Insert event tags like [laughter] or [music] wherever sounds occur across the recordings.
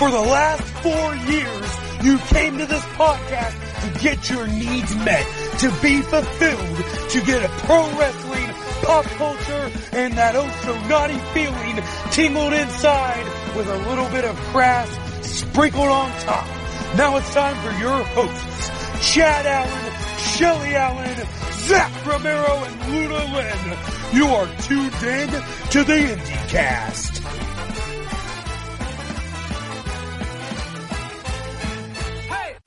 For the last four years, you came to this podcast to get your needs met, to be fulfilled, to get a pro wrestling, pop culture, and that oh so naughty feeling tingled inside with a little bit of crass sprinkled on top. Now it's time for your hosts, Chad Allen, Shelly Allen, Zach Romero, and Luna Lynn. You are tuned in to the IndieCast.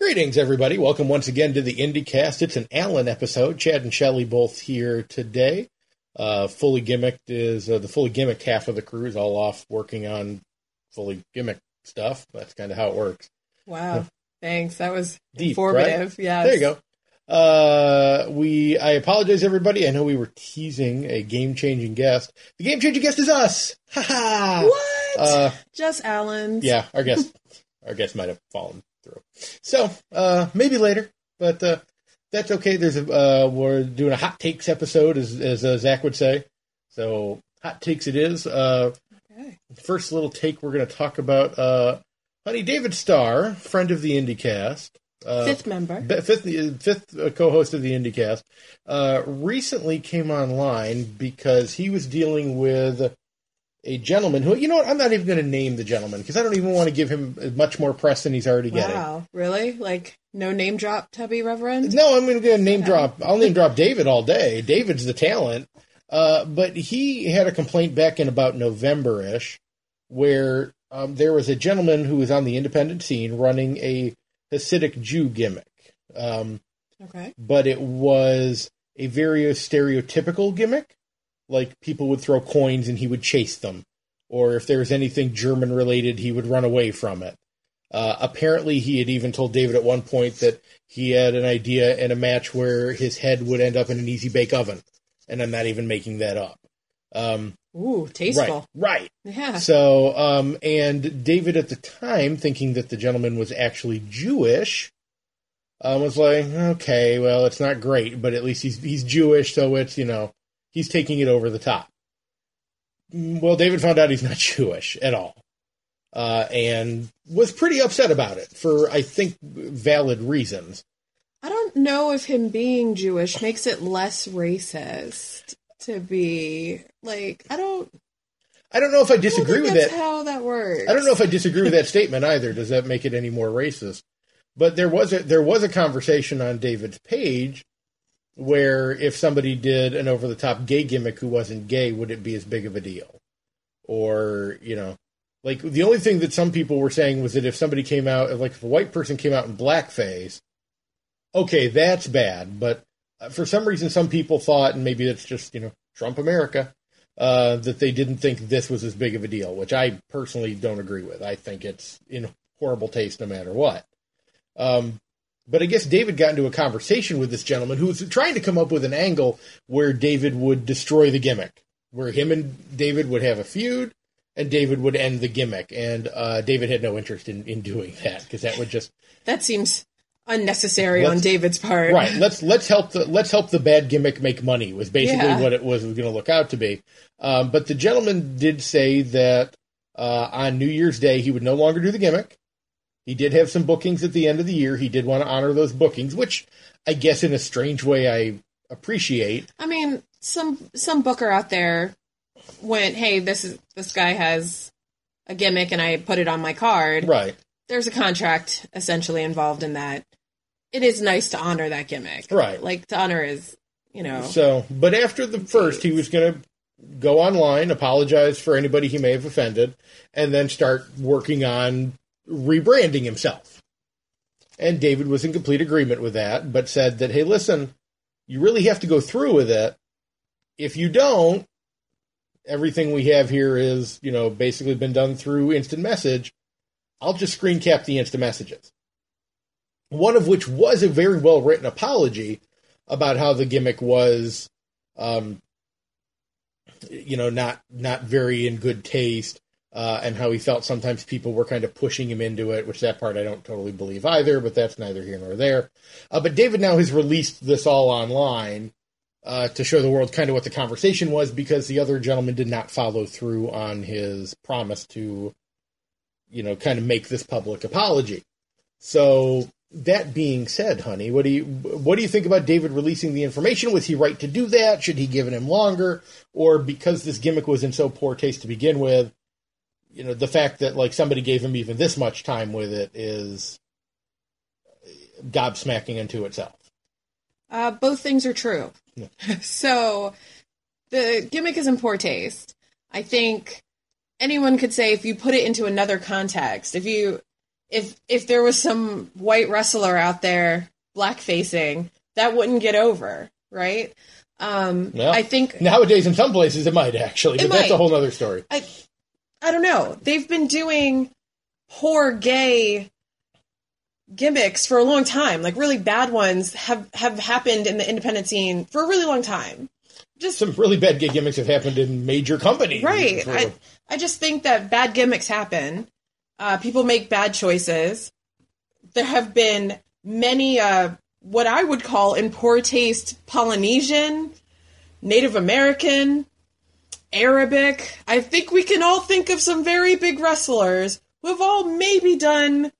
Greetings, everybody. Welcome once again to the IndieCast. It's an Allen episode. Chad and Shelly both here today. Uh, fully gimmicked is uh, the fully gimmicked half of the crew is all off working on fully gimmicked stuff. That's kind of how it works. Wow. [laughs] Thanks. That was Deep, informative. Yeah. There you go. Uh, we I apologize, everybody. I know we were teasing a game changing guest. The game changing guest is us. Ha ha. What? Uh, Just Allen's. yeah, our [laughs] guest, our guest might have fallen through. So uh, maybe later, but uh, that's okay. There's a uh, we're doing a hot takes episode, as as uh, Zach would say. So hot takes it is. Uh, Okay. first little take we're going to talk about. Uh, Honey David Starr, friend of the IndieCast. Uh, Fifth member. Be- fifth fifth uh, co-host of the IndieCast, uh, recently came online because he was dealing with a gentleman who, you know what, I'm not even going to name the gentleman because I don't even want to give him much more press than he's already getting. Wow. Really? Like no name drop, Tubby Reverend? No, I'm going to name drop. I'll name drop David all day. David's the talent. Uh, but he had a complaint back in about November ish where um, there was a gentleman who was on the independent scene running a Hasidic Jew gimmick. Um, Okay. but it was a very stereotypical gimmick. Like people would throw coins and he would chase them, or if there was anything German related, he would run away from it. Uh, apparently, he had even told David at one point that he had an idea in a match where his head would end up in an easy bake oven, and I'm not even making that up. Um, Ooh, right, tasteful. right. Yeah. So, um, and David at the time, thinking that the gentleman was actually Jewish, um, was like, okay, well, it's not great, but at least he's he's Jewish, so it's you know he's taking it over the top. Well, David found out he's not [laughs] Jewish at all, uh, and was pretty upset about it for I think valid reasons. I don't know if him being Jewish makes it less racist to be like I don't I don't know if I I disagree think with that's that. how that works. I don't know if I disagree with that statement either. Does that make it any more racist? But there was a there was a conversation on David's page where if somebody did an over the top gay gimmick who wasn't gay, would it be as big of a deal? Or you know, like the only thing that some people were saying was that if somebody came out, like if a white person came out in blackface, okay, that's bad. But uh, for some reason, some people thought, and maybe that's just you know Trump America, uh, that they didn't think this was as big of a deal, which I personally don't agree with. I think it's in horrible taste no matter what. Um, but I guess David got into a conversation with this gentleman who was trying to come up with an angle where David would destroy the gimmick, where him and David would have a feud, and David would end the gimmick. And uh, David had no interest in, in doing that because that would just That seems unnecessary on David's part. right. Let's let's help the let's help the bad gimmick make money was basically Yeah. what it was going to look out to be. Um, but the gentleman did say that uh, on New Year's Day he would no longer do the gimmick. He did have some bookings at the end of the year. He did want to honor those bookings, which I guess in a strange way I appreciate. I mean, some some booker out there went, "Hey, this is this guy has a gimmick, and I put it on my card." Right. There's a contract essentially involved in that. It is nice to honor that gimmick, Right. Like to honor is, you know, So, but after the first, he was going to go online, apologize for anybody he may have offended, and then start working on rebranding himself. And David was in complete agreement with that, but said that, hey, listen, you really have to go through with it. If you don't, everything we have here is, you know, basically been done through instant message. I'll just screen cap the instant messages. One of which was a very well written apology about how the gimmick was, um, you know, not not very in good taste, uh, and how he felt sometimes people were kind of pushing him into it, which that part I don't totally believe either, but that's neither here nor there. Uh, but David now has released this all online uh, to show the world kind of what the conversation was because the other gentleman did not follow through on his promise to you know, kind of make this public apology. So that being said, honey, what do you what do you think about David releasing the information? Was he right to do that? Should he given him longer, or because this gimmick was in so poor taste to begin with? You know, the fact that like somebody gave him even this much time with it is gobsmacking into itself. Uh, both things are true. Yeah. [laughs] so the gimmick is in poor taste. I think anyone could say if you put it into another context, if you if if there was some white wrestler out there black facing, that wouldn't get over, right? Um, Well, I think Nowadays, in some places, it might actually, but It that's a whole other story. I I don't know. They've been doing poor gay gimmicks for a long time. Like really bad ones have have happened in the independent scene for a really long time. Just Some really bad gay gimmicks have happened in major companies. right. I I just think that bad gimmicks happen. Uh, people make bad choices. There have been many uh, what I would call in poor taste Polynesian, Native American, Arabic. I think we can all think of some very big wrestlers who have all maybe done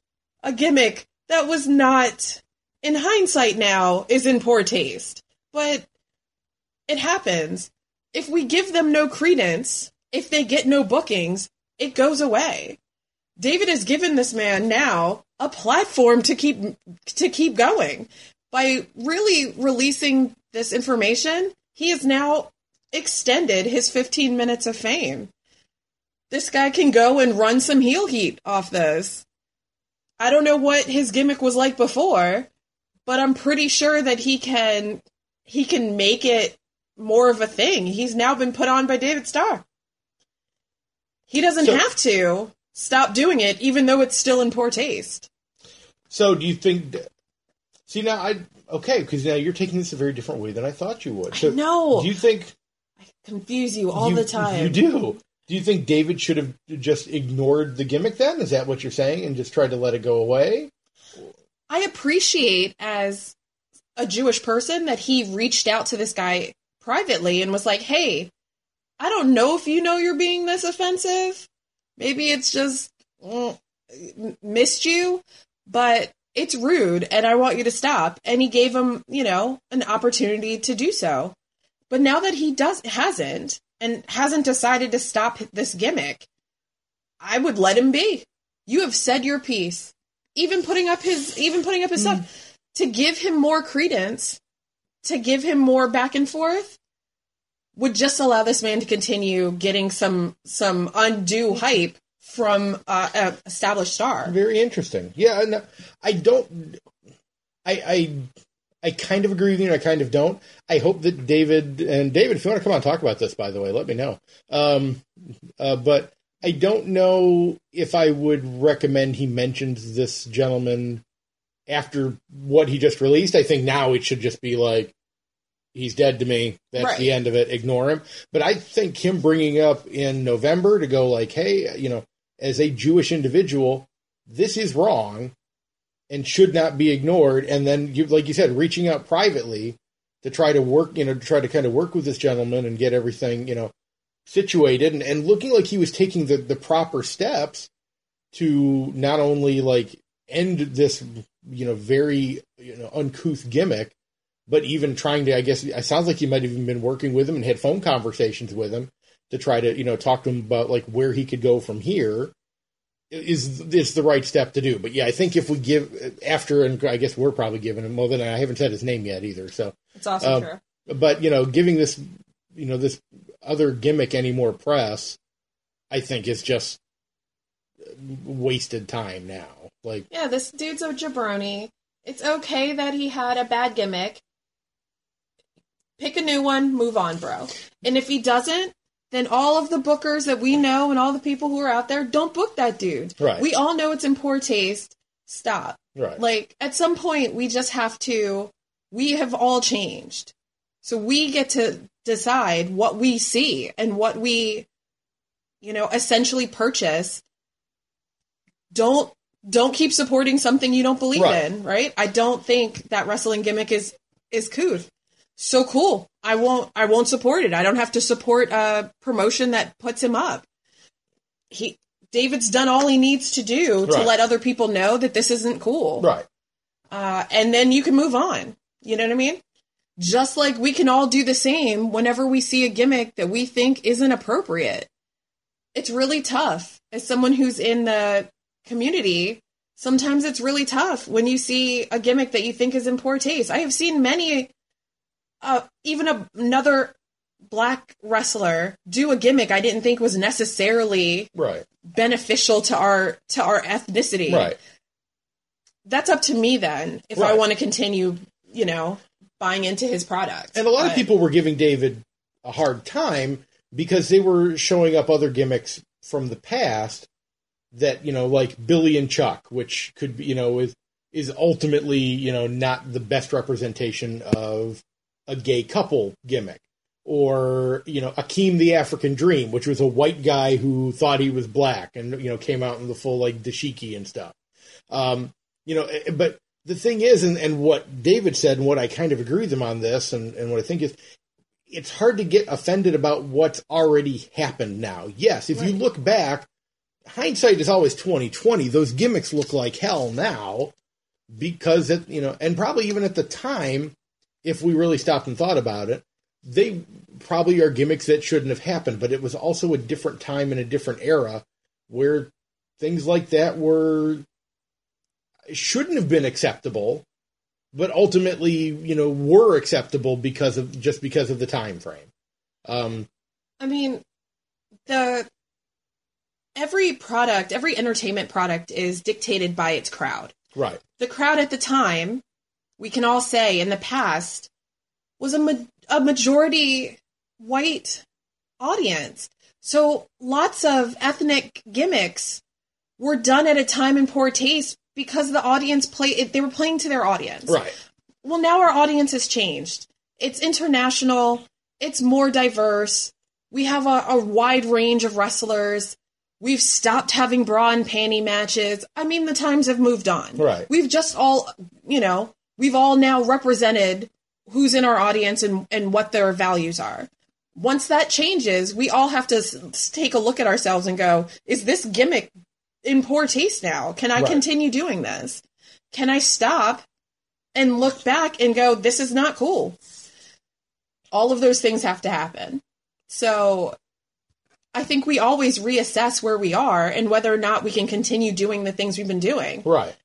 a gimmick that was not, in hindsight now, is in poor taste. But it happens. If we give them no credence, if they get no bookings, it goes away. David has given this man now a platform to keep to keep going. By really releasing this information, he is now extended his 15 minutes of fame. This guy can go and run some heel heat off this. I don't know what his gimmick was like before, but I'm pretty sure that he can he can make it more of a thing. He's now been put on by David Starr. He doesn't So- have to stop doing it, even though it's still in poor taste. So, do you think? that- See now, I okay because now you're taking this a very different way than I thought you would. So, know. Do you think Confuse you all you, the time. You do. Do you think David should have just ignored the gimmick? Then is that what you're saying, and just tried to let it go away? I appreciate as a Jewish person that he reached out to this guy privately and was like, "Hey, I don't know if you know you're being this offensive. Maybe it's just mm, missed you, but it's rude and I want you to stop." And he gave him, you know, an opportunity to do so. But now that he does hasn't and hasn't decided to stop this gimmick, I would let him be. You have said your piece. Even putting up his even putting up his stuff mm. to give him more credence, to give him more back and forth would just allow this man to continue getting some some undue mm-hmm. hype from uh, an established star. Very interesting. Yeah, no, I don't. I I I kind of agree with you. and I kind of don't. I hope that David and David, if you want to come on and talk about this, by the way, let me know. Um, uh, but I don't know if I would recommend he mentions this gentleman after what he just released. I think now it should just be like he's dead to me. That's Right. the end of it. Ignore him. But I think him bringing up in November to go like, hey, you know, as a Jewish individual, this is wrong and should not be ignored. And then, you, like you said, reaching out privately to try to work, you know, to try to kind of work with this gentleman and get everything, you know, situated and, and looking like he was taking the, the proper steps to not only like end this, you know, very, you know, uncouth gimmick, but even trying to, I guess, it sounds like he might have even been working with him and had phone conversations with him to try to, you know, talk to him about like where he could go from here is is the right step to do. But yeah, I think if we give after, and I guess we're probably giving him. Well, then I haven't said his name yet either. So, It's also Um, true. but you know, giving this, you know, this other gimmick any more press, I think is just wasted time now. Like, Yeah, this dude's a jabroni. It's okay that he had a bad gimmick. Pick a new one, move on, bro. And if he doesn't, then all of the bookers that we know and all the people who are out there don't book that dude. Right. We all know it's in poor taste. Stop. right? Like at some point we just have to we have all changed. So we get to decide what we see and what we you know essentially purchase. Don't don't keep supporting something you don't believe Right. in, right? I don't think that wrestling gimmick is is cool. So cool. I won't I won't support it. I don't have to support a promotion that puts him up. He David's done all he needs to do to let other people know that this isn't cool. Right. Uh, and then you can move on. You know what I mean? Just like we can all do the same whenever we see a gimmick that we think isn't appropriate. It's really tough. As someone who's in the community, sometimes it's really tough when you see a gimmick that you think is in poor taste. I have seen many, uh, even a, another black wrestler do a gimmick I didn't think was necessarily Right. beneficial to our to our ethnicity Right. that's up to me then if I want to continue, you know, buying into his product. And a lot of people were giving David a hard time because they were showing up other gimmicks from the past that, you know, like Billy and Chuck, which could be, you know, is is ultimately, you know, not the best representation of a gay couple gimmick. Or, you know, Akeem the African Dream, which was a white guy who thought he was black and, you know, came out in the full like dashiki and stuff. Um, you know, eh, but the thing is, and, and what David said, and what I kind of agree with him on this, and, and what I think is, it's hard to get offended about what's already happened now. Yes, if you look back, hindsight is always twenty twenty. Those gimmicks look like hell now because it, you know, and probably even at the time, if we really stopped and thought about it, they probably are gimmicks that shouldn't have happened. But it was also a different time and a different era where things like that were shouldn't have been acceptable, but ultimately, you know, were acceptable because of just because of the time frame. Um, I mean, the every product, every entertainment product is dictated by its crowd. right, The crowd at the time, we can all say in the past, was a, ma- a majority white audience. So lots of ethnic gimmicks were done at a time in poor taste because the audience play they were playing to their audience. right, well now our audience has changed. It's international. It's more diverse. We have a, a wide range of wrestlers. We've stopped having bra and panty matches. I mean the times have moved on. Right. we've just all you know we've all now represented who's in our audience and, and what their values are once that changes we all have to s- take a look at ourselves and go is this gimmick in poor taste now can i Right. continue doing this can i stop and look back and go, this is not cool. All of those things have to happen. So I think we always reassess where we are and whether or not we can continue doing the things we've been doing. right,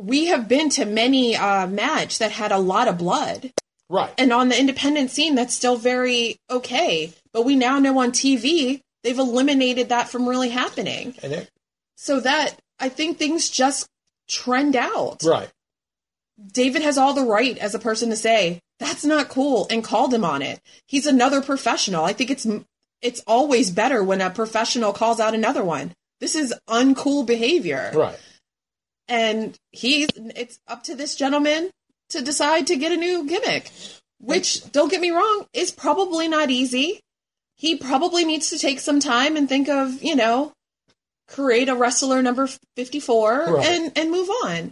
We have been to many uh, match that had a lot of blood. right, And on the independent scene, that's still very okay. But we now know on TV, they've eliminated that from really happening. and it, So that I think things just trend out. right, David has all the right as a person to say that's not cool and called him on it. He's another professional. I think it's it's always better when a professional calls out another one. This is uncool behavior. right, And he's it's up to this gentleman to decide to get a new gimmick, which don't get me wrong, is probably not easy. He probably needs to take some time and think of, you know, create a wrestler number 54 Right. and and move on.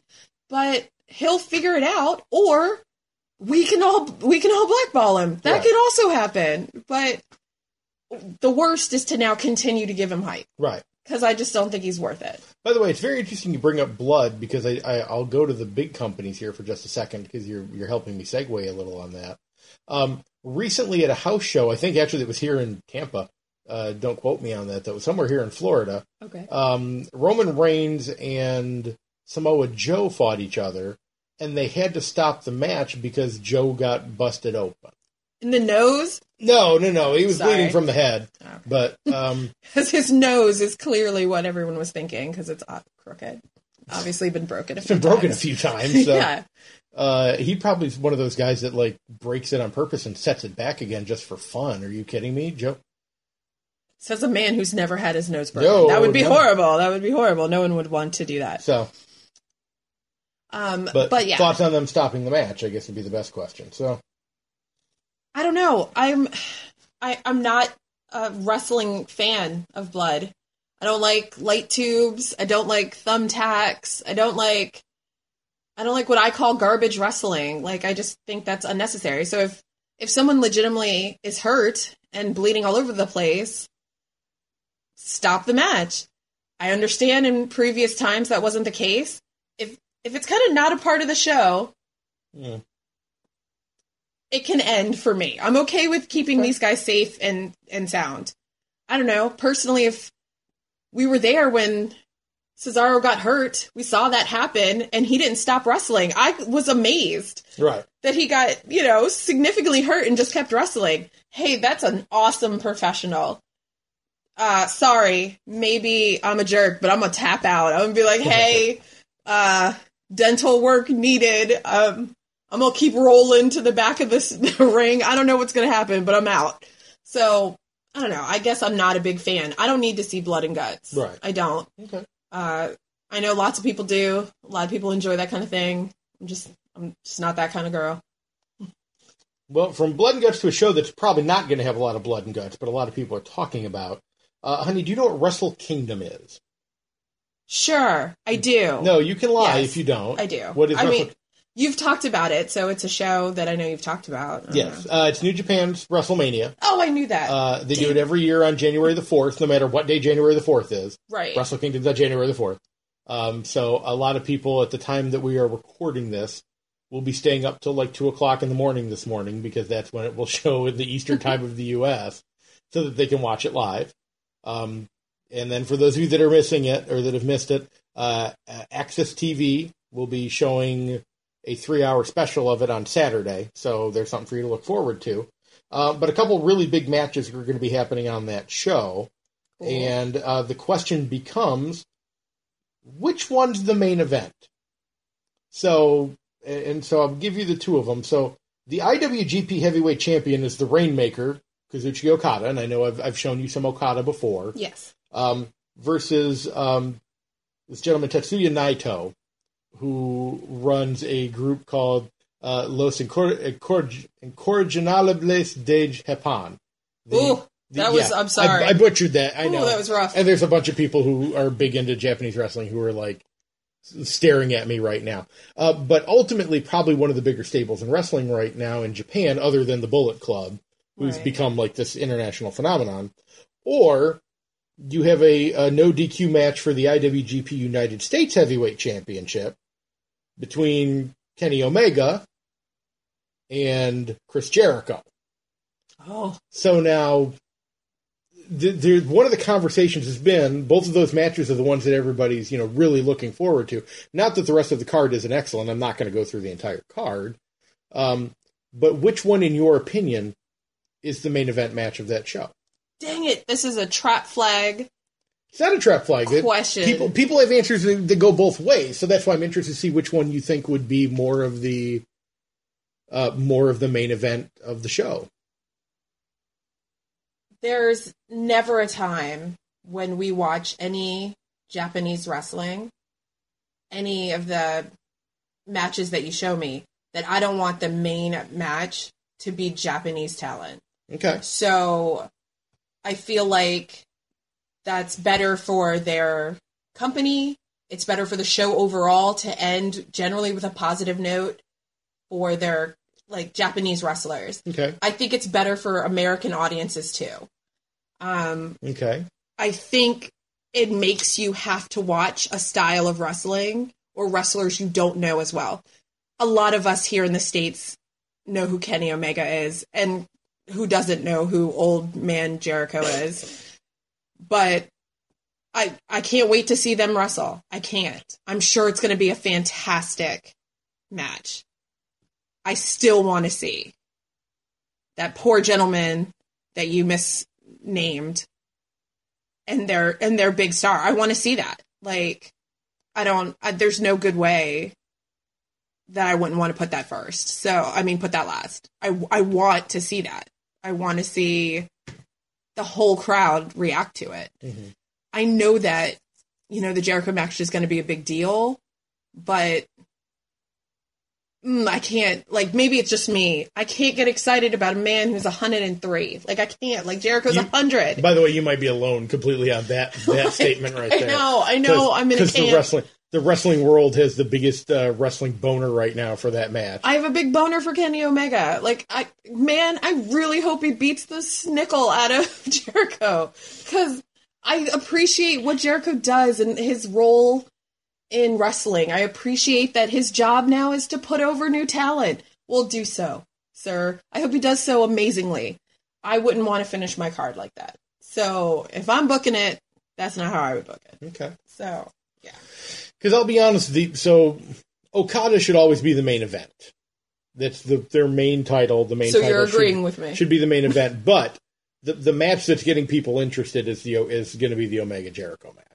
But he'll figure it out or we can all we can all blackball him. That Right. could also happen. But the worst is to now continue to give him hype right. Because I just don't think he's worth it. By the way, it's very interesting you bring up blood because I, I I'll go to the big companies here for just a second because you're you're helping me segue a little on that. Um, recently at a house show, I think actually it was here in Tampa. Uh, don't quote me on that though. Somewhere here in Florida, Okay. um, Roman Reigns and Samoa Joe fought each other, and they had to stop the match because Joe got busted open. In the nose, No, no, no. He was Sorry. bleeding from the head, Okay. but [laughs] um, because his nose is clearly what everyone was thinking because it's crooked. Obviously, been broken. A it's few been broken a times. few times. [laughs] So. yeah, Uh, he probably is one of those guys that like breaks it on purpose and sets it back again just for fun. Are you kidding me, Joe? says a man who's never had his nose broken. No, that would be no. horrible. That would be horrible. No one would want to do that. So, Um, but, but, yeah, thoughts on them stopping the match? I guess would be the best question. So, I don't know. I'm, I, I'm not a wrestling fan of blood. I don't like light tubes. I don't like thumbtacks. I don't like, I don't like what I call garbage wrestling. Like I just think that's unnecessary. So if if someone legitimately is hurt and bleeding all over the place, stop the match. I understand in previous times that wasn't the case. If if it's kind of not a part of the show, Mm. It can end for me. I'm okay with keeping these guys safe and and sound. I don't know. Personally, if we were there when Cesaro got hurt, we saw that happen, and he didn't stop wrestling. I was amazed Right. that he got, you know, significantly hurt and just kept wrestling. Hey, that's an awesome professional. Uh, sorry, maybe I'm a jerk, but I'm gonna tap out. I'm gonna be like, [laughs] hey, uh, dental work needed. Um, I'm gonna keep rolling to the back of this [laughs] ring. I don't know what's gonna happen, but I'm out. So I don't know. I guess I'm not a big fan. I don't need to see blood and guts. Right. I don't. Okay. Uh, I know lots of people do. A lot of people enjoy that kind of thing. I'm just, I'm just not that kind of girl. Well, from blood and guts to a show that's probably not going to have a lot of blood and guts, but a lot of people are talking about. Uh, honey, do you know what Wrestle Kingdom is? Sure, I do. No, you can lie Yes, if you don't. I do. What is I Wrestle? mean, you've talked about it, so it's a show that I know you've talked about. Yes, uh, it's New Japan's WrestleMania. Oh, I knew that. Uh, they do it every year on January the fourth, no matter what day January the fourth is. right. Wrestle Kingdom's on January the fourth. Um, so a lot of people at the time that we are recording this will be staying up till like two o'clock in the morning this morning because that's when it will [laughs] show in the Eastern time of the U.S. so that they can watch it live. Um, and then for those of you that are missing it or that have missed it, uh, AXS TV will be showing a three-hour special of it on Saturday. So there's something for you to look forward to. Uh, but a couple really big matches are going to be happening on that show. Cool. And uh, the question becomes, which one's the main event? So, and so I'll give you the two of them. So the IWGP Heavyweight Champion is the Rainmaker, Kazuchika Okada, and I know I've, I've shown you some Okada before, yes. um, versus um, this gentleman Tetsuya Naito, who runs a group called uh, Los Incor- Incor- Incorrigibles de Japan. The- Ooh, the- that was- I'm sorry. I, I butchered that. I Ooh, know that was rough. And there's a bunch of people who are big into Japanese wrestling who are like staring at me right now. Uh, but ultimately, probably one of the bigger stables in wrestling right now in Japan, other than the Bullet Club, who's Right. become like this international phenomenon. Or you have a, a no DQ match for the IWGP United States Heavyweight Championship between Kenny Omega and Chris Jericho. Oh, So now, the, the, one of the conversations has been both of those matches are the ones that everybody's you know really looking forward to. Not that the rest of the card isn't excellent. I'm not going to go through the entire card, um, but which one, in your opinion, is the main event match of that show? dang it. This is a trap flag. It's not a trap flag. It- Question. People people have answers that, that go both ways, so that's why I'm interested to see which one you think would be more of the uh, more of the main event of the show. There's never a time when we watch any Japanese wrestling, any of the matches that you show me, that I don't want the main match to be Japanese talent. Okay. So I feel like that's better for their company. It's better for the show overall to end generally with a positive note for their like Japanese wrestlers. Okay. I think it's better for American audiences too. Um, Okay. I think it makes you have to watch a style of wrestling or wrestlers you don't know as well. A lot of us here in the States know who Kenny Omega is, and who doesn't know who old man Jericho is. But I I can't wait to see them wrestle. I can't. I'm sure it's going to be a fantastic match. I still want to see that poor gentleman that you misnamed and their and their big star. I want to see that. Like, I don't. I, there's no good way that I wouldn't want to put that first. So I mean, put that last. I I want to see that. I want to see the whole crowd react to it. Mhm. I know that you know the Jericho match is going to be a big deal, but mm, I can't. Like maybe it's just me. I can't get excited about a man who's 103. Like I can't. Like Jericho's You- 100. By the way, you might be alone completely on that that [laughs] statement right I there. know. I know. I'm in a because the wrestling the wrestling world has the biggest uh, wrestling boner right now for that match. I have a big boner for Kenny Omega. Like, I man, I really hope he beats the snickle out of [laughs] Jericho because I appreciate what Jericho does and his role in wrestling. I appreciate that his job now is to put over new talent. We'll do so, sir. I hope he does so amazingly. I wouldn't want to finish my card like that. So if I'm booking it, that's not how I would book it. Okay. So yeah. Because I'll be honest, the so Okada should always be the main event. That's the their main title. The main. So title you're agreeing should, with me. Should be the main event, but the the match that's getting people interested is the is going to be the Omega Jericho match.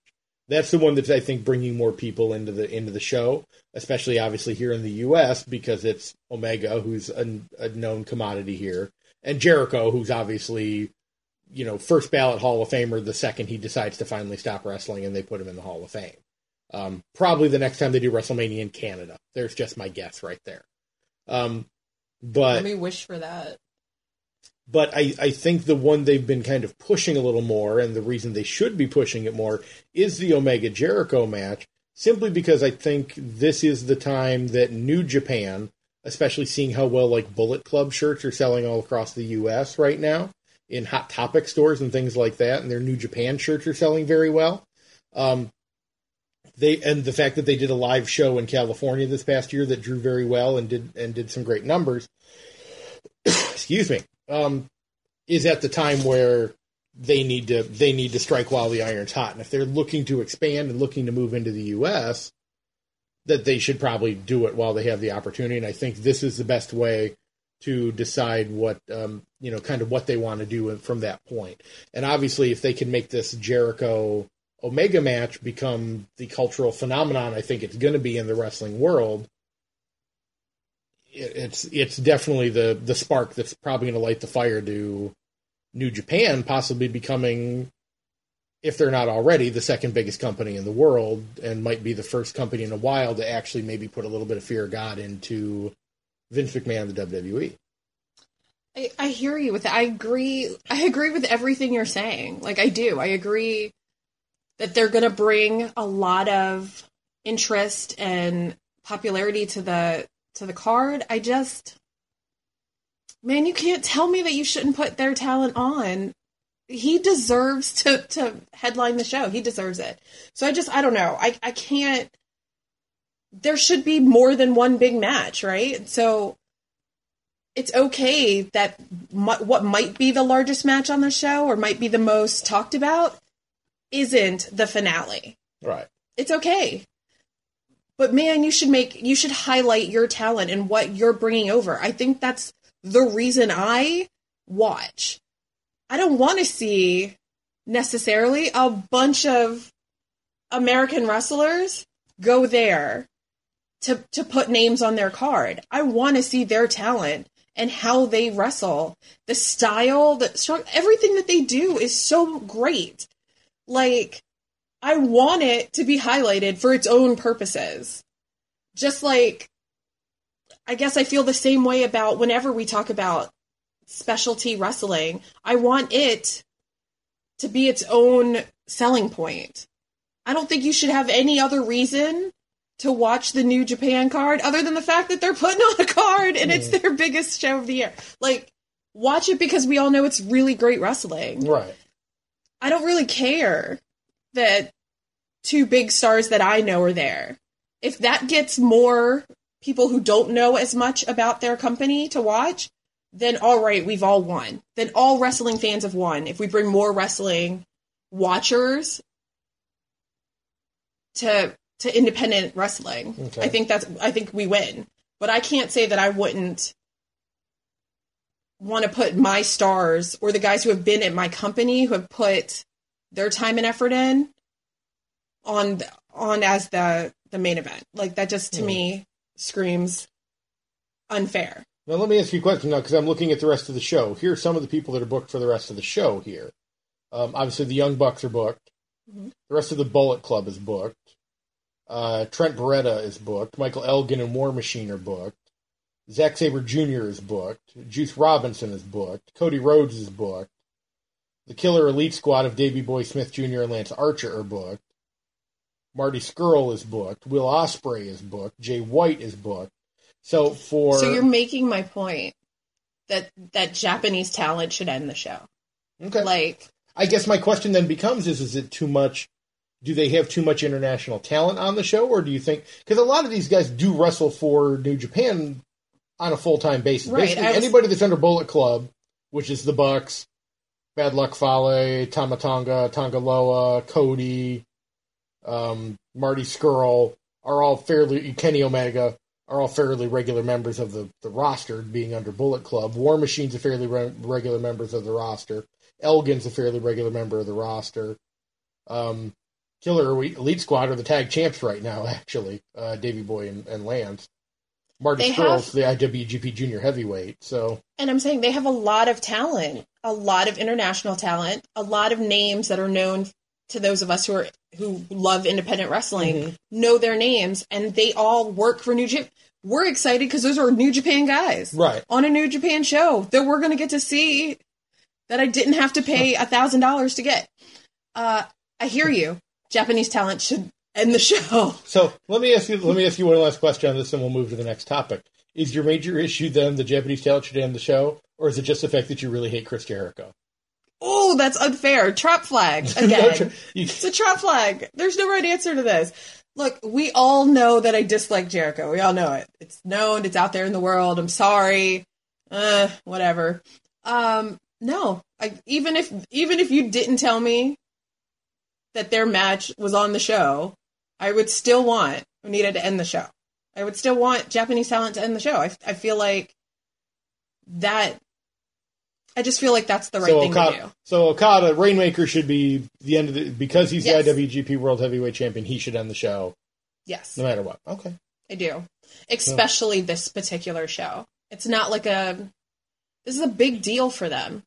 That's the one that's I think bringing more people into the into the show, especially obviously here in the U.S. because it's Omega, who's a, a known commodity here, and Jericho, who's obviously you know first ballot Hall of Famer the second he decides to finally stop wrestling and they put him in the Hall of Fame. Um, probably the next time they do WrestleMania in Canada. There's just my guess right there. Um, but Let me wish for that. But I, I think the one they've been kind of pushing a little more, and the reason they should be pushing it more, is the Omega Jericho match, simply because I think this is the time that New Japan, especially seeing how well like Bullet Club shirts are selling all across the U.S. right now in Hot Topic stores and things like that, and their New Japan shirts are selling very well. Um, they and the fact that they did a live show in California this past year that drew very well and did and did some great numbers. [coughs] excuse me. Um, is at the time where they need to they need to strike while the iron's hot, and if they're looking to expand and looking to move into the U.S., that they should probably do it while they have the opportunity. And I think this is the best way to decide what um, you know, kind of what they want to do from that point. And obviously, if they can make this Jericho Omega match become the cultural phenomenon I think it's going to be in the wrestling world, it, it's it's definitely the the spark that's probably going to light the fire to New Japan possibly becoming, if they're not already, the second biggest company in the world, and might be the first company in a while to actually maybe put a little bit of fear of God into Vince McMahon and the WWE. I, I hear you with that. I agree. I agree with everything you're saying. Like I do. I agree that they're going to bring a lot of interest and popularity to the to the card. I just man, you can't tell me that you shouldn't put their talent on. He deserves to to headline the show. He deserves it. So I just I don't know. I I can't there should be more than one big match, right? So it's okay that m- what might be the largest match on the show or might be the most talked about isn't the finale. Right. It's okay. But man, you should make you should highlight your talent and what you're bringing over. I think that's the reason I watch. I don't want to see necessarily a bunch of American wrestlers go there to to put names on their card. I want to see their talent and how they wrestle. The style, the strong, everything that they do is so great. Like I want it to be highlighted for its own purposes. Just like I guess I feel the same way about whenever we talk about specialty wrestling. I want it to be its own selling point. I don't think you should have any other reason to watch the New Japan card other than the fact that they're putting on a card and it's hmm. their biggest show of the year. Like, watch it because we all know it's really great wrestling. Right. I don't really care that two big stars that I know are there. If that gets more people who don't know as much about their company to watch, then all right, we've all won. Then all wrestling fans have won. If we bring more wrestling watchers to to independent wrestling, Okay. I think that's I think we win. But I can't say that I wouldn't want to put my stars or the guys who have been at my company who have put their time and effort in on on as the the main event. Like that just to Hmm. me screams unfair. Now let me ask you a question now because I'm looking at the rest of the show. Here are some of the people that are booked for the rest of the show. Here, um, obviously the Young Bucks are booked. Mhm. The rest of the Bullet Club is booked. Uh, Trent Beretta is booked. Michael Elgin and War Machine are booked. Zack Sabre Jr. is booked. Juice Robinson is booked. Cody Rhodes is booked. The Killer Elite Squad of Davey Boy Smith Jr. and Lance Archer are booked. Marty Scurll is booked. Will Ospreay is booked. Jay White is booked. So for So you're making my point that that Japanese talent should end the show. okay. Like I guess my question then becomes: Is is it too much? Do they have too much international talent on the show, or do you think because a lot of these guys do wrestle for New Japan on a full time basis? Right, Basically, was- anybody that's under Bullet Club, which is the Bucks, Bad Luck Fale, Tama Tonga, Tongaloa, Cody, um, Marty Scurll are all fairly Kenny Omega are all fairly regular members of the, the roster, being under Bullet Club. War Machine's a fairly re- regular members of the roster. Elgin's a fairly regular member of the roster. Um, Killer Elite Squad are the tag champs right now, [laughs] actually. Uh, Davy Boy and, and Lance. Marty They Scurll's the IWGP Junior Heavyweight. So And I'm saying they have a lot of talent, a lot of international talent, a lot of names that are known to those of us who are who love independent wrestling Mm-hmm. know their names, and they all work for New Japan. We're excited because those are New Japan guys, Right. On a New Japan show that we're going to get to see that I didn't have to pay [laughs] a thousand dollars to get. Uh, I hear you. Japanese talent should end the show. So let me ask you. Let me ask you one last question on this, and we'll move to the next topic. Is your major issue then the Japanese talent should end the show, or is it just the fact that you really hate Chris Jericho? Oh, that's unfair. Trap flag No, [laughs] again. you- It's a trap flag. There's no right answer to this. Look, we all know that I dislike Jericho. We all know it. It's known. It's out there in the world. I'm sorry. Uh, whatever. Um, no. I, even if even if you didn't tell me that their match was on the show, I would still want Onita to end the show. I would still want Japanese talent to end the show. I, I feel like that. I just feel like that's the right so thing Okada, to do. so Okada, Rainmaker should be the end of the because he's Yes. the IWGP World Heavyweight Champion. He should end the show Yes. no matter what. Okay. I do. Especially this particular show. It's not like a this is a big deal for them.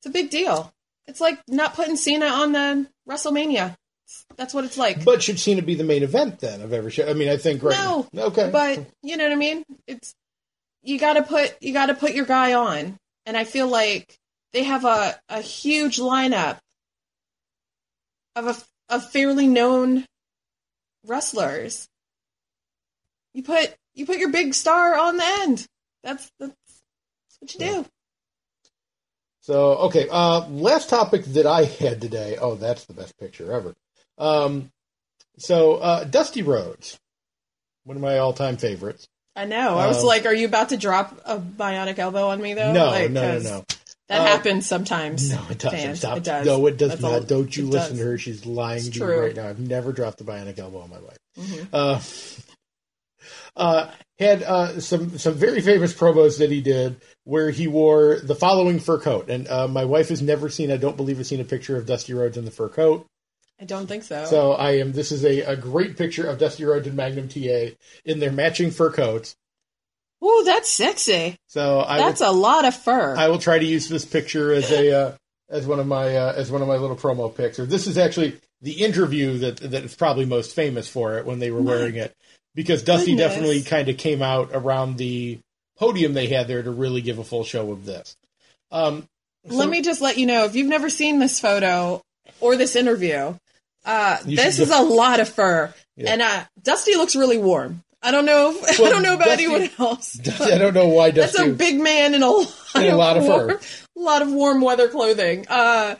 It's a big deal. It's like not putting Cena on the WrestleMania. That's what it's like. But should Cena be the main event then of every show? I mean, I think right. No, Okay. But you know what I mean? It's you got to put you got to put your guy on. And I feel like they have a a huge lineup of a of fairly known wrestlers. You put you put your big star on the end. That's that's what you do. So okay, uh, last topic that I had today. Oh, that's the best picture ever. Um, so uh, Dusty Rhodes, one of my all-time favorites. I know. I was Um, like, are you about to drop a bionic elbow on me though? no, Like, no, no, no, That Uh, happens sometimes. no, it doesn't. Dan. Stop. It does. No, it does That's not. Don't you listen does. to her. She's lying It's to true. you right now. I've never dropped a bionic elbow in my life. Mhm. Uh, uh, had uh, some some very famous promos that he did where he wore the following fur coat, and uh, my wife has never seen. I don't believe has seen a picture of Dusty Rhodes in the fur coat. I don't think so. So I am. This is a, a great picture of Dusty Rhodes and Magnum TA in their matching fur coats. Ooh, that's sexy. So I That's will, a lot of fur. I will try to use this picture as a uh, as one of my uh, as one of my little promo pics. Or this is actually the interview that that is probably most famous for it when they were [laughs] wearing it because Dusty goodness. definitely kind of came out around the podium they had there to really give a full show of this. Um, so- Let me just let you know if you've never seen this photo or this interview, uh, this is a lot of fur, Yeah. and uh, Dusty looks really warm. I don't know. If, [laughs] Well, I don't know about Dusty- anyone else. Dusty, I don't know why That's Dusty. a big man in a lot, In a of, lot of warm, fur. a lot of warm weather clothing. Uh,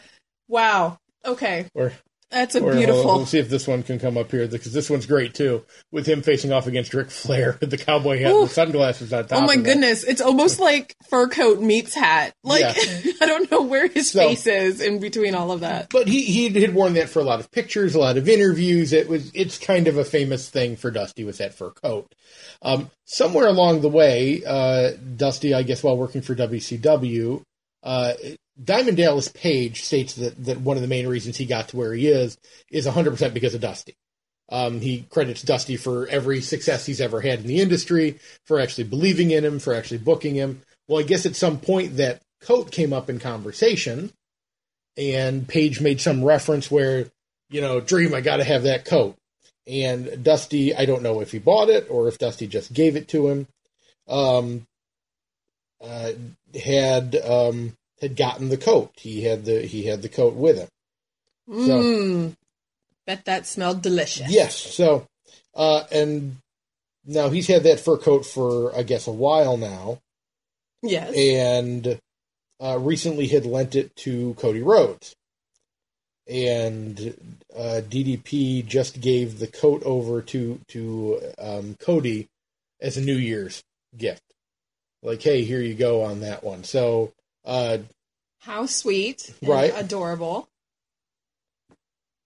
wow. Okay, or that's a Or beautiful. We'll, we'll see if this one can come up here because this one's great too, with him facing off against Ric Flair with [laughs] the cowboy hat, and the sunglasses on top. Oh my goodness, it's almost like fur coat meets hat. Like Yeah. [laughs] I don't know where his So- face is in between all of that. But he he had worn that for a lot of pictures, a lot of interviews. It was it's kind of a famous thing for Dusty with that fur coat. Um, somewhere along the way, uh, Dusty, I guess, while working for WCW, uh, Diamond Dallas Page states that that one of the main reasons he got to where he is is 100 percent because of Dusty. Um, he credits Dusty for every success he's ever had in the industry, for actually believing in him, for actually booking him. Well, I guess at some point that coat came up in conversation, and Page made some reference where, you know, Dream, I got to have that coat. And Dusty, I don't know if he bought it or if Dusty just gave it to him. Um, uh, had um, had gotten the coat. He had the he had the coat with him. So- Mmm. Bet that smelled delicious. Yes. So, uh, and now he's had that fur coat for I guess a while now, Yes. and uh, recently had lent it to Cody Rhodes. and uh, DDP just gave the coat over to to um, Cody as a New Year's gift. Like, hey, here you go on that one. So, uh, How sweet. and Right. Adorable.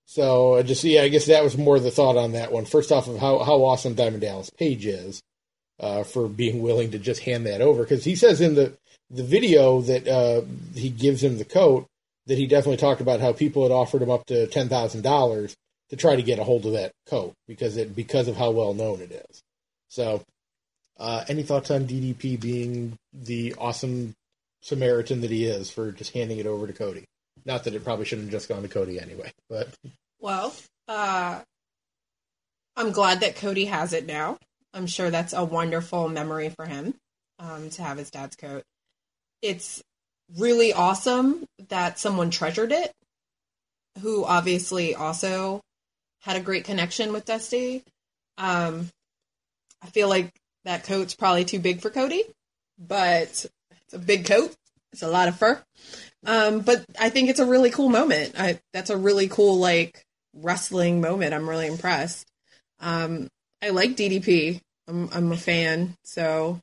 so I just yeah, I guess that was more the thought on that one. First off, of how how awesome Diamond Dallas Page is uh, for being willing to just hand that over because he says in the the video that uh, he gives him the coat that he definitely talked about how people had offered him up to ten thousand dollars to try to get a hold of that coat because it because of how well known it is. So, uh, any thoughts on DDP being the awesome Samaritan that he is for just handing it over to Cody? Not that it probably shouldn't have just gone to Cody anyway, but Well, uh, I'm glad that Cody has it now. I'm sure that's a wonderful memory for him um, to have his dad's coat. It's really awesome that someone treasured it, who obviously also had a great connection with Dusty. Um, I feel like that coat's probably too big for Cody, but it's a big coat. It's a lot of fur. Um, but I think it's a really cool moment. I that's a really cool like wrestling moment. I'm really impressed. Um, I like DDP. I'm I'm a fan. So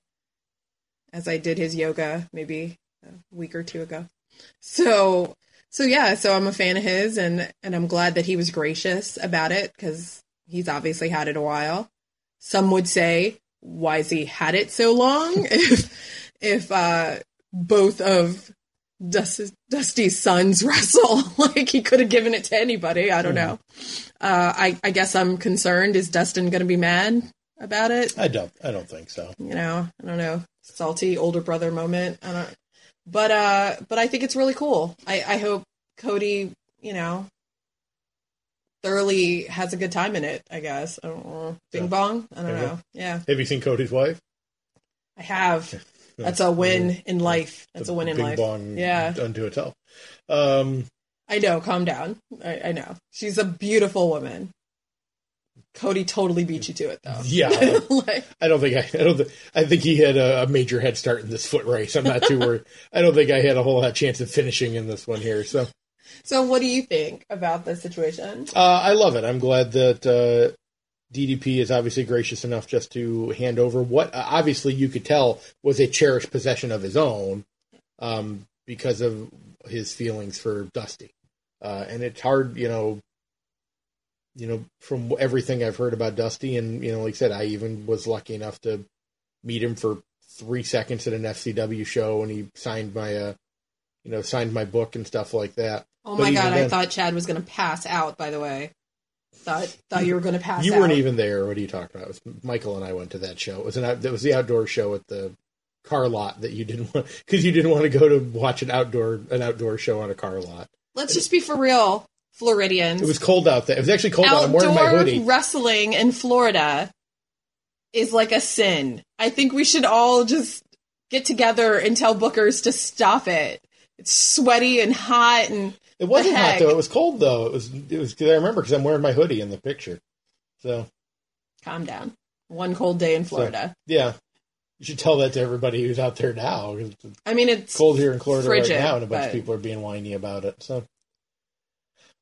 as I did his yoga maybe a week or two ago. So so yeah, so I'm a fan of his and and I'm glad that he was gracious about it cuz he's obviously had it a while. Some would say why has he had it so long [laughs] [laughs] if uh both of Dust, Dusty's sons [laughs] wrestle. like he could have given it to anybody. I don't know. Uh, I, I guess I'm concerned. Is Dustin going to be mad about it? I don't. I don't think so. You know, I don't know. Salty older brother moment. I don't. But uh, but I think it's really cool. I I hope Cody, you know, thoroughly has a good time in it. I guess. I don't know. Bing So, bong. I don't yeah. know. Yeah, Have you seen Cody's wife? I have. That's a win in life. That's a win in life. Yeah. unto itself. Um, I know. Calm down. I, I know. She's a beautiful woman. Cody totally beat you to it, though. Yeah. [laughs] like, I don't think I. I don't. Th- I think he had a, a major head start in this foot race. I'm not too worried. [laughs] I don't think I had a whole lot of chance of finishing in this one here. So so, what do you think about this situation? uh, I love it. I'm glad that uh, DDP is obviously gracious enough just to hand over what uh, obviously you could tell was a cherished possession of his own um, because of his feelings for Dusty. Uh, and it's hard, you know, you know, from everything I've heard about Dusty, and you know, like I said, I even was lucky enough to meet him for three seconds at an FCW show, and he signed my, uh, you know, signed my book and stuff like that. Oh my god! I thought Chad was going to pass out. By the way, thought thought you were going to pass. You out. weren't even there. What are you talking about? It was Michael and I went to that show. It was an out, that was the outdoor show at the car lot that you didn't want because you didn't want to go to watch an outdoor an outdoor show on a car lot. Let's just be for real, Floridians. It was cold out there. It was actually cold out. I'm wearing my Outdoor hoodie. wrestling in Florida is like a sin. I think we should all just get together and tell bookers to stop it. It's sweaty and hot and It wasn't hot though. It was cold though. It was. It was. Cause I remember because I'm wearing my hoodie in the picture. So calm down. One cold day in Florida. yeah, you should tell that to everybody who's out there now. I mean, it's cold here in Florida Frigid, right now, and a bunch but- of people are being whiny about it. So,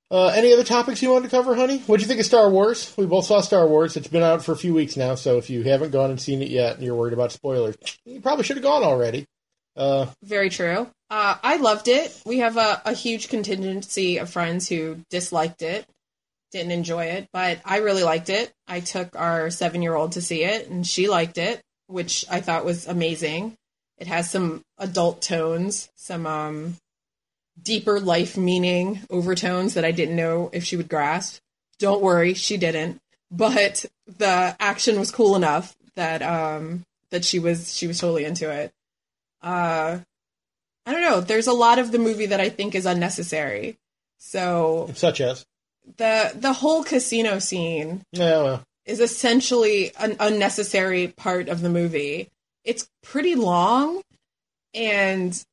uh, any other topics you wanted to cover, honey? What do you think of Star Wars? We both saw Star Wars. It's been out for a few weeks now, so if you haven't gone and seen it yet, and you're worried about spoilers, you probably should have gone already. Uh, very true. Uh, I loved it. We have a, a huge contingency of friends who disliked it, didn't enjoy it, but I really liked it. I took our seven year old to see it, and she liked it, which I thought was amazing. It has some adult tones, some um, deeper life meaning overtones that I didn't know if she would grasp. Don't worry, she didn't. But the action was cool enough that um, that she was she was totally into it. Uh, I don't know. There's a lot of the movie that I think is unnecessary. So such as, the the whole casino scene yeah, well, is essentially an unnecessary part of the movie. It's pretty long, and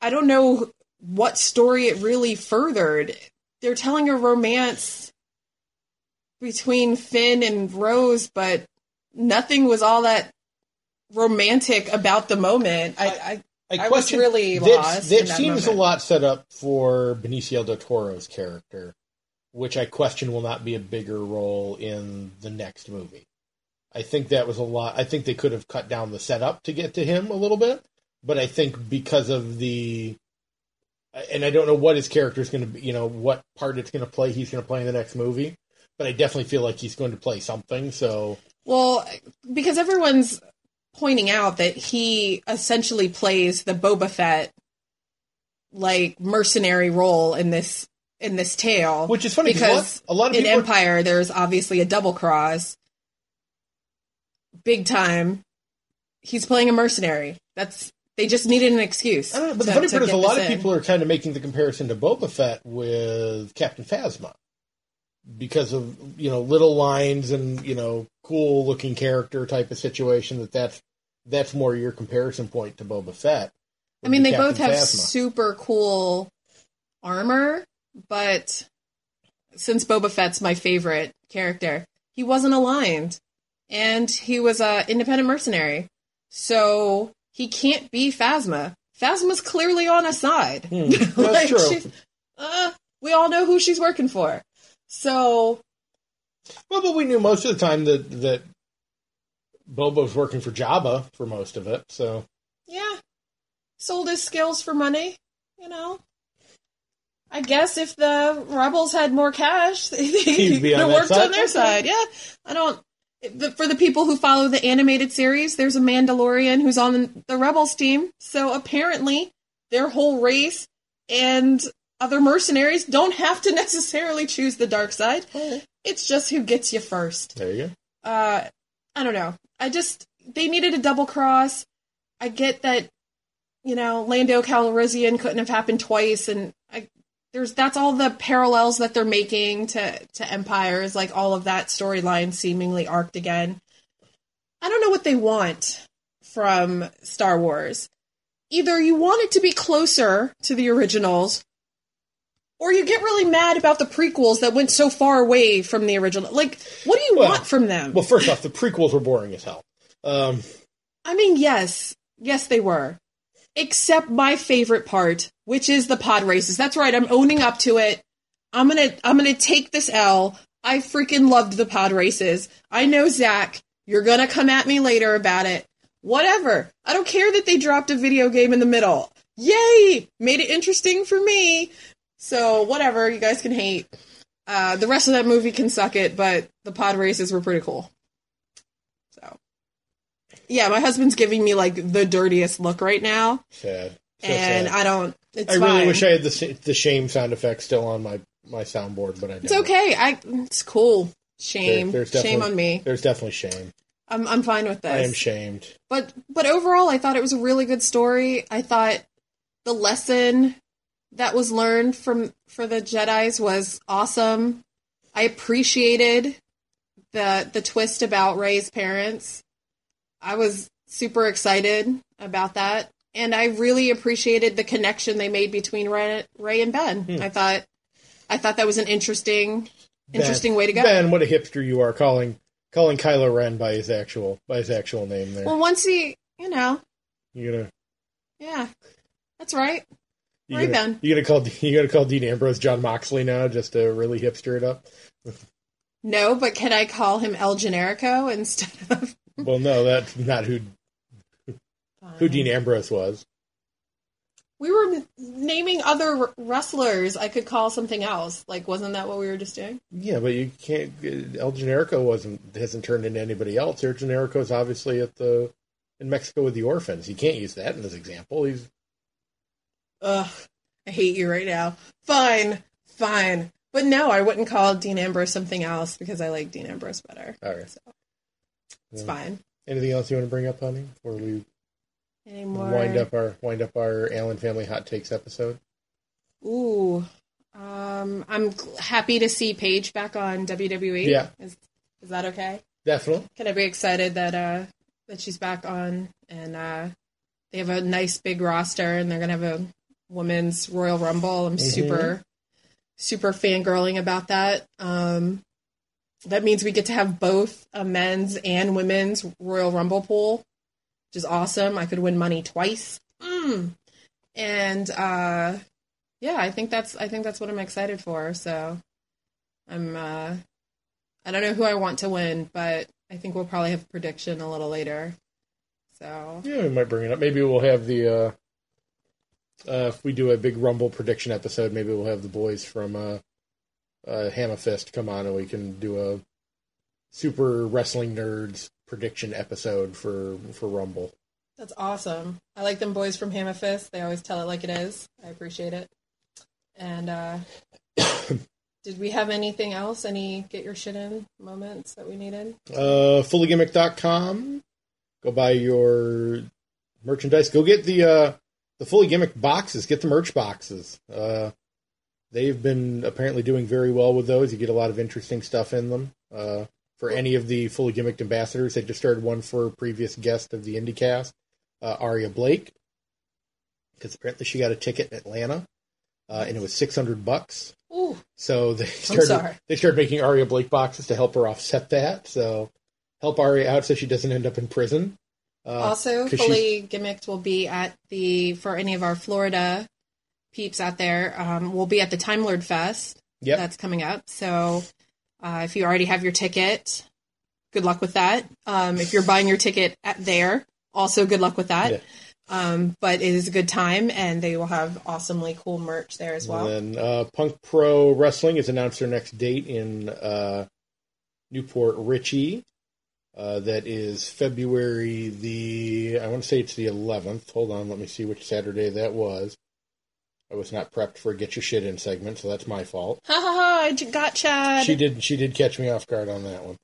I don't know what story it really furthered. They're telling a romance between Finn and Rose, but nothing was all that romantic about the moment. I, I, I was question- really that, lost That that seems moment. a lot set up for Benicio del Toro's character. which I question will not be a bigger role in the next movie. I think that was a lot. I think they could have cut down the setup to get to him a little bit, but I think because of the, and I don't know what his character is going to be, you know, what part it's going to play. He's going to play in the next movie, but I definitely feel like he's going to play something. So Well, because everyone's pointing out that he essentially plays the Boba Fett like mercenary role in this in this tale. Which is funny a because lot- a lot of in people are- Empire there's obviously a double cross. Big time. He's playing a mercenary. That's they just needed an excuse. Know, but to- the funny part is a lot of in. people are kind of making the comparison to Boba Fett with Captain Phasma because of you know little lines and you know cool looking character type of situation. That that's that's more your comparison point to Boba Fett. I mean, they both have Phasma. super cool armor, but since Boba Fett's my favorite character, he wasn't aligned, and he was a independent mercenary, so he can't be Phasma. Phasma's clearly on a side. Hmm, that's [laughs] true. she's- uh, we all know who she's working for. So Well, but we knew most of the time that that Boba was working for Jabba for most of it. So yeah, sold his skills for money. You know, I guess if the rebels had more cash, [laughs] they He'd could have worked side. on their side. Yeah, I don't. For the people who follow the animated series, there's a Mandalorian who's on the Rebels team. So apparently, their whole race and other mercenaries don't have to [laughs] necessarily choose the dark side. It's just who gets you first there you go. uh I don't know. I just they needed a double cross. I get that you know Lando Calrissian couldn't have happened twice, and I there's that's all the parallels that they're making to to empires, like all of that storyline seemingly arced again. I don't know what they want from Star Wars. Either you want it to be closer to the originals, or you get really mad about the prequels that went so far away from the original. Like, what do you Well- want from them? Well, first off, the prequels were boring as hell. Um, I mean, yes, yes, they were. Except my favorite part, which is the pod races. That's right. I'm owning up to it. I'm gonna, I'm gonna take this L. I freaking loved the pod races. I know Zach, you're gonna come at me later about it. Whatever. I don't care that they dropped a video game in the middle. Yay! Made it interesting for me. So whatever. You guys can hate. Uh, the rest of that movie can suck it, but the pod races were pretty cool. So, yeah, my husband's giving me like the dirtiest look right now, sad. So and sad. I don't. It's I really fine. wish I had the the shame sound effect still on my my soundboard, but I don't. It's okay. I. It's cool. There- Shame. there's Shame on me. There's definitely shame. I'm. I'm fine with this. I am shamed. but but overall i thought it was a really good story i thought the lesson that was learned from for the jedis was awesome. I appreciated the the twist about Rey's parents. I was super excited about that. And i really appreciated the connection they made between Rey, Rey and ben. Hmm. i thought i thought that was an interesting interesting Ben- way to go. Ben, what a hipster you are calling calling Kylo Ren by his actual by his actual name there. well once he you know. You gonna yeah. That's right you Rey gonna, Ben. you gonna call you gonna call Dean Ambrose Jon Moxley now just to really hipster it up? No, but can I call him El Generico instead of [laughs] well, no, that's not who who Dean Ambrose was. We were naming other wrestlers. I could call something else. Like, wasn't that what we were just doing? Yeah, but you can't. El Generico wasn't hasn't turned into anybody else. El Generico is obviously at the in Mexico with the orphans. You can't use that in as example. He's Ugh, I hate you right now. Fine, fine. But no, I wouldn't call Dean Ambrose something else because I like Dean Ambrose better. all right. It's Yeah. fine. Anything else you want to bring up, honey, before we Any more? wind up our wind up our Allen Family Hot Takes episode? Ooh. Um, I'm happy to see Paige back on WWE. Yeah. Is, is that okay? Definitely. Can I be excited that uh that she's back on and uh they have a nice big roster and they're gonna have a women's Royal Rumble. I'm super super fangirling about that. Um that means we get to have both a men's and women's Royal Rumble pool, which is awesome. I could win money twice. Mm. And uh yeah, I think that's I think that's what I'm excited for. So I'm. uh I don't know who I want to win, but I think we'll probably have a prediction a little later. So Yeah, we might bring it up. Maybe we'll have the. Uh, uh, if we do a big Rumble prediction episode, maybe we'll have the boys from uh, uh, Hammer Fist come on and we can do a super wrestling nerds prediction episode for for Rumble. that's awesome. I like them boys from Hammer Fist. They always tell it like it is. I appreciate it. And uh [coughs] did we have anything else? Any get your shit in moments that we needed? Uh, fullygimmick.com. Go buy your merchandise. Go get the uh, the fully gimmick boxes. Get the merch boxes. Uh, they've been apparently doing very well with those. You get a lot of interesting stuff in them. Uh, for any of the fully gimmicked ambassadors, they just started one for a previous guest of the IndieCast, uh, Aria Blake, because apparently she got a ticket in Atlanta, uh, and it was six hundred bucks. Ooh, So they started they started making Aria Blake boxes to help her offset that. So help Aria out so she doesn't end up in prison. Uh, also fully gimmicked will be at the for any of our Florida peeps out there. Um, we'll be at the Time Lord Fest. Yep. that's coming up. So uh, if you already have your ticket, good luck with that. Um, if you're buying your ticket at there, also good luck with that. Yeah. Um, but it is a good time, and they will have awesomely cool merch there as well. And then uh, Punk Pro Wrestling has announced their next date in uh, New Port Richey. Uh, that is February the I want to say it's the 11th. Hold on, let me see which Saturday that was. I was not prepped for a get your shit in segment, so that's my fault. Ha ha ha! I got Chad. She did she did catch me off guard on that one.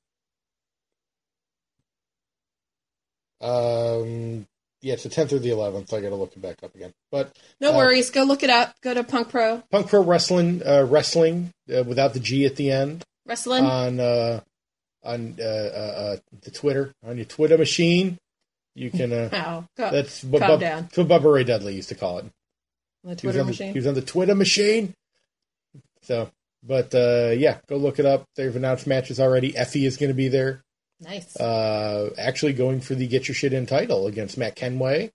Um, yeah, it's the 10th or the 11th. I got to look it back up again. But no uh, worries. Go look it up. Go to Punk Pro Punk Pro Wrestling, uh, wrestling uh, without the G at the end Wrestling. on uh, on uh, uh, uh, the Twitter on your Twitter machine. You can. Uh, Wow. Go. that's what, Calm Bub- down. what Bubba Ray Dudley used to call it. the He was, Twitter on the, machine. he was on the Twitter machine. So, but uh, yeah, go look it up. They've announced matches already. Effy is going to be there. nice. Uh, actually going for the Get Your Shit In title against Matt Kenway.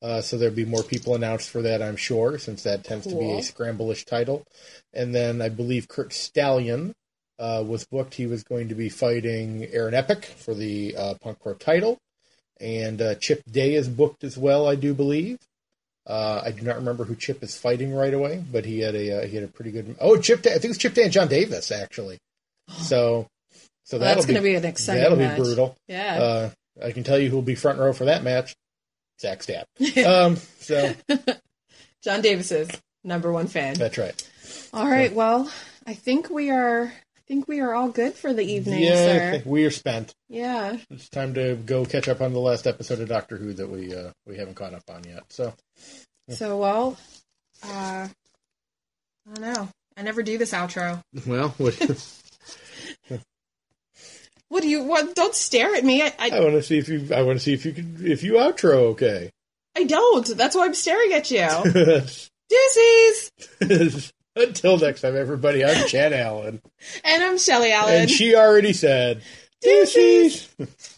Uh, so there'll be more people announced for that, I'm sure, since that tends to be a scramble-ish title. And then I believe Curt Stallion uh, was booked. He was going to be fighting Aaron Epic for the uh, Punk Pro title. And uh, Chip Day is booked as well, I do believe. Uh, I do not remember who Chip is fighting right away, but he had a uh, he had a pretty good. Oh, Chip Day! I think it was Chip Day and Jon Davis actually. So, so Well, that's going to be an exciting that'll match. be brutal. Yeah. Uh, I can tell you who'll be front row for that match. Zach Stapp. [laughs] um, so Jon Davis's number one fan. that's right. All right. Well, I think we are. I think we are all good for the evening, yeah, I sir. think we are spent. Yeah. It's time to go catch up on the last episode of Doctor Who that we uh, we haven't caught up on yet. So So well, uh, I don't know. I never do this outro. well, what, [laughs] What do you? What? Don't stare at me. I. I I, want to see if you I want to see if you can if you outro okay. I don't. That's why I'm staring at you. [laughs] Deuces. [laughs] Until next time, everybody. I'm Chad Allen, [laughs] And I'm Shelly Allen. and she already said Deuces. deuces. [laughs]